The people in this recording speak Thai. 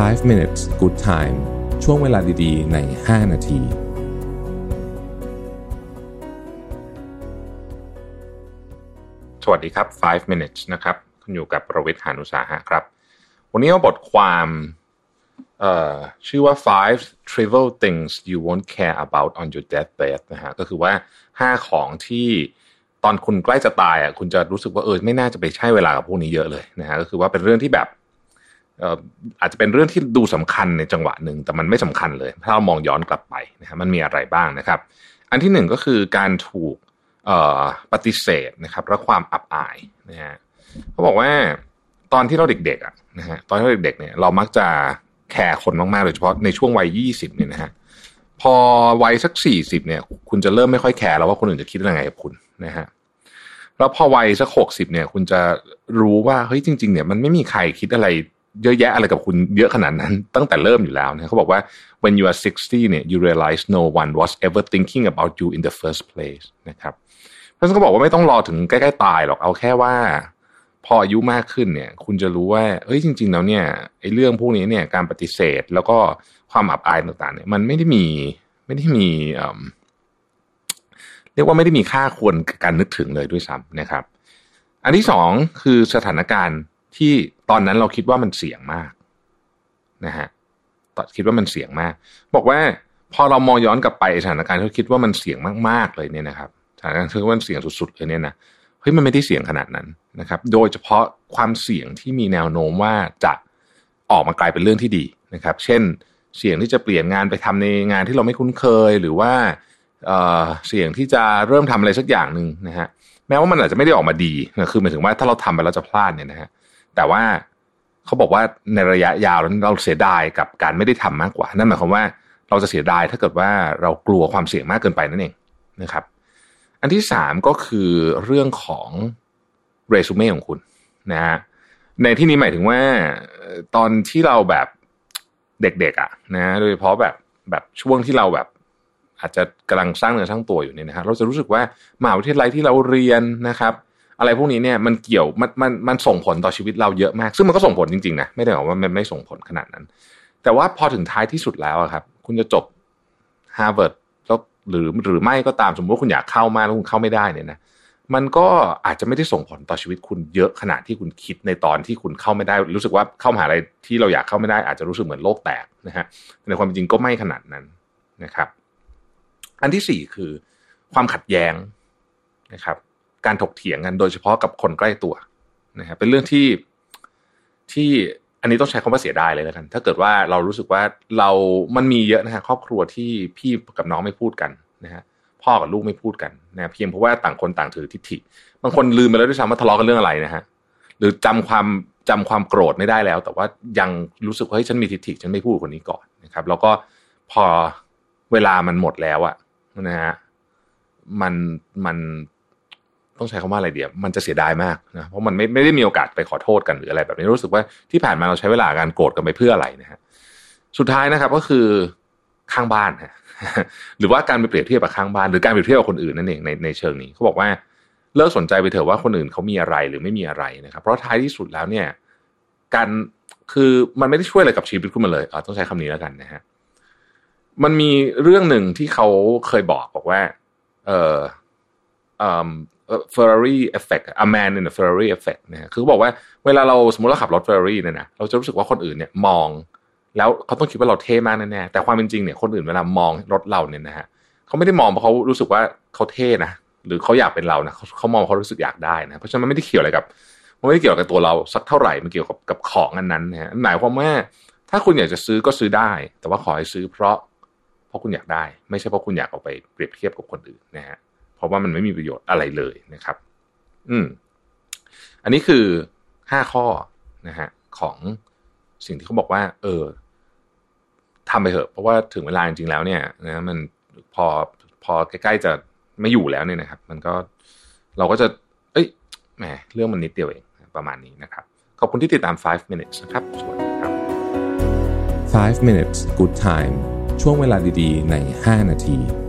5 minutes good time ช่วงเวลาดีๆ ใน 5 นาที สวัสดีครับ 5 minutes นะครับ คุณอยู่กับประวิทย์หานุสาหะครับ วันนี้เอาบทความเอ่อชื่อว่า five trivial things you won't care about on your deathbed นะฮะ ก็คือว่า 5 ของที่ตอนคุณใกล้จะตายอะ คุณจะรู้สึกว่าเออไม่น่าจะไปใช้เวลากับพวกนี้เยอะเลยนะฮะ ก็คือว่าเป็นเรื่องที่แบบ อาจจะเป็นเรื่องที่ดูสำคัญในจังหวะหนึ่งแต่มันไม่สำคัญเลย ถ้าเรามองย้อนกลับไปนะฮะมันมีอะไรบ้างนะครับ อันที่หนึ่งก็คือการถูกปฏิเสธนะครับและความอับอายนะฮะเขาบอกว่าตอนที่เราเด็กๆอะนะฮะตอนที่เราเด็กๆเนี่ยเรามักจะแคร์คนมากๆโดยเฉพาะในช่วงวัยยี่สิบเนี่ยนะฮะพอวัยสักสี่สิบเนี่ย คุณจะเริ่มไม่ค่อยแคร์แล้วว่าคนอื่นจะคิดยังไงกับคุณนะฮะแล้วพอวัยสักหกสิบเนี่ย คุณจะรู้ว่าเฮ้ยจริง ๆ เนี่ยมันไม่มีใครคิดอะไร เยอะแยะอะไรกับคุณเยอะขนาดนั้นตั้งแต่เริ่มอยู่แล้วนะเขาบอกว่า when you are 60เนี่ย you realize no one was ever thinking about you in the first place นะครับเพราะฉะนั้นก็บอกว่าไม่ต้องรอถึงใกล้ๆตายหรอกเอาแค่ว่า พออายุมากขึ้นเนี่ย คุณจะรู้ว่าเอ้ยจริง ๆ แล้วเนี่ยไอ้เรื่องพวกนี้เนี่ยการปฏิเสธแล้วก็ความอับอายต่างๆเนี่ยมันไม่ได้มีไม่ได้มีเรียกว่าไม่ได้มีค่าควรการนึกถึงเลยด้วยซ้ำนะครับ อันที่สองคือสถานการณ์ ที่ตอนนั้นเราคิดว่ามันเสี่ยงมากนะฮะตอนคิดว่ามันเสี่ยงมาก บอกว่าพอเรามองย้อนกลับไปสถานการณ์ที่เราคิดว่ามันเสี่ยงมากๆเลยเนี่ยนะครับสถานการณ์ที่ว่ามันเสี่ยงสุดๆเลยเนี่ยนะเฮ้ยมันไม่ได้เสี่ยงขนาดนั้นนะครับ โดยเฉพาะความเสี่ยงที่มีแนวโน้มว่าจะออกมากลายเป็นเรื่องที่ดีนะครับ เช่น เสี่ยงที่จะเปลี่ยนงานไปทำในงานที่เราไม่คุ้นเคย หรือว่าเอ่อเสี่ยงที่จะเริ่มทำอะไรสักอย่างหนึ่งนะฮะแม้ว่ามันอาจจะไม่ได้ออกมาดีนะคือหมายถึงว่าถ้าเราทำไปแล้วจะพลาดเนี่ยนะฮะ แต่ว่าเขาบอกว่าในระยะยาวแล้วเราเสียดายกับการไม่ได้ทำมากกว่า นั่นหมายความว่าเราจะเสียดายถ้าเกิดว่าเรากลัวความเสี่ยงมากเกินไปนั่นเองนะครับ อันที่สามก็คือเรื่องของเรซูเม่ของคุณนะฮะในที่นี้หมายถึงว่าตอนที่เราแบบเด็กๆอะนะโดยเฉพาะแบบแบบช่วงที่เราแบบ อาจจะกำลังสร้างเนื้อสร้างตัวอยู่เนี่ยนะฮะเราจะรู้สึกว่ามหาวิทยาลัยที่เราเรียนนะครับ อะไรพวกนี้เนี่ยมันเกี่ยวมันมันมันส่งผลต่อชีวิตเราเยอะมาก ซึ่งมันก็ส่งผลจริงๆนะไม่ได้บอกว่ามันไม่ส่งผลขนาดนั้น แต่ว่าพอถึงท้ายที่สุดแล้วครับ คุณจะจบฮาร์วาร์ดแล้วหรือหรือไม่ก็ตามสมมติว่าคุณอยากเข้ามากแล้วคุณเข้าไม่ได้เนี่ยนะมันก็อาจจะไม่ได้ส่งผลต่อชีวิตคุณเยอะขนาดที่คุณคิดในตอนที่คุณเข้าไม่ได้ รู้สึกว่าเข้ามหาอะไรที่เราอยากเข้าไม่ได้อาจจะรู้สึกเหมือนโลกแตกนะฮะในความจริงก็ไม่ขนาดนั้นนะครับ อันที่สี่คือความขัดแย้งนะครับ การถกเถียงกันโดยเฉพาะกับคนใกล้ตัวนะครับเป็นเรื่องที่ที่อันนี้ต้องใช้คำว่าเสียดายเลยแล้วกัน ถ้าเกิดว่าเรารู้สึกว่าเรา มันมีเยอะนะฮะครอบครัวที่พี่กับน้องไม่พูดกันนะฮะพ่อกับลูกไม่พูดกันนะเพียงเพราะว่าต่างคนต่างถือทิฏฐิ บางคนลืมไปแล้วด้วยซ้ำว่าทะเลาะกันเรื่องอะไรนะฮะหรือจำความจำความโกรธไม่ได้แล้ว แต่ว่ายังรู้สึกว่าเฮ้ยฉันมีทิฏฐิฉันไม่พูดคนนี้ก่อนนะครับ แล้วก็พอเวลามันหมดแล้วอะนะฮะมันมัน ต้องใช้คำว่าอะไรเดียวมันจะเสียดายมากนะเพราะมันไม่ไม่ได้มีโอกาสไปขอโทษกันหรืออะไร แบบนี้รู้สึกว่าที่ผ่านมาเราใช้เวลาการโกรธกันไปเพื่ออะไรนะฮะสุดท้ายนะครับก็คือข้างบ้านฮะหรือว่าการไปเปรียบเทียบกับข้างบ้าน หรือการเปรียบเทียบกับคนอื่นนั่นเองในในเชิงนี้เขาบอกว่าเลิกสนใจไปเถอะว่าคนอื่นเขามีอะไรหรือไม่มีอะไรนะครับ เพราะท้ายที่สุดแล้วเนี่ย การคือมันไม่ได้ช่วยอะไรกับชีวิตคุณมาเลยอ่าต้องใช้คำนี้แล้วกันนะฮะมันมีเรื่องหนึ่งที่เขาเคยบอกบอกว่า เออ เอ่อ Ferrari effect a man in the Ferrari effect นะฮะคือบอกว่าเวลาเราสมมติเราขับรถ Ferrari เนี่ยนะเราจะรู้สึกว่าคนอื่นเนี่ยมอง แล้วเขาต้องคิดว่าเราเท่มากแน่ๆแต่ความเป็นจริงเนี่ยคนอื่นเวลามองรถเราเนี่ยนะฮะเขาไม่ได้มองเพราะเขารู้สึกว่าเขาเท่นะหรือเขาอยากเป็นเรานะเขาเขามองเขารู้สึกอยากได้นะเพราะฉะนั้นมันไม่ได้เกี่ยวอะไรกับมันไม่ได้เกี่ยวกับตัวเราสักเท่าไหร่มันเกี่ยวกับกับของอันนั้นนะฮะหมายความว่าถ้าคุณอยากจะซื้อก็ซื้อได้ แต่ว่าขอให้ซื้อเพราะเพราะคุณอยากได้ ไม่ใช่เพราะคุณอยากเอาไปเปรียบเทียบกับคนอื่นนะฮะ ราะว่ามันไม่มีประโยชน์อะไรเลยนะครับ อืม อันนี้คือห้าข้อนะฮะของสิ่งที่เขาบอกว่า เออทำไปเถอะ เพราะว่าถึงเวลาจริงๆแล้วเนี่ยนะมันพอพอใกล้ๆจะไม่อยู่แล้วเนี่ยนะครับ มันก็เราก็จะ เอ้ยแหมเรื่องมันนิดเดียวเองประมาณนี้นะครับ ขอบคุณที่ติดตาม 5 minutes นะครับสวัสดีครับ 5 minutes good time ช่วงเวลาดีๆ ใน 5 นาที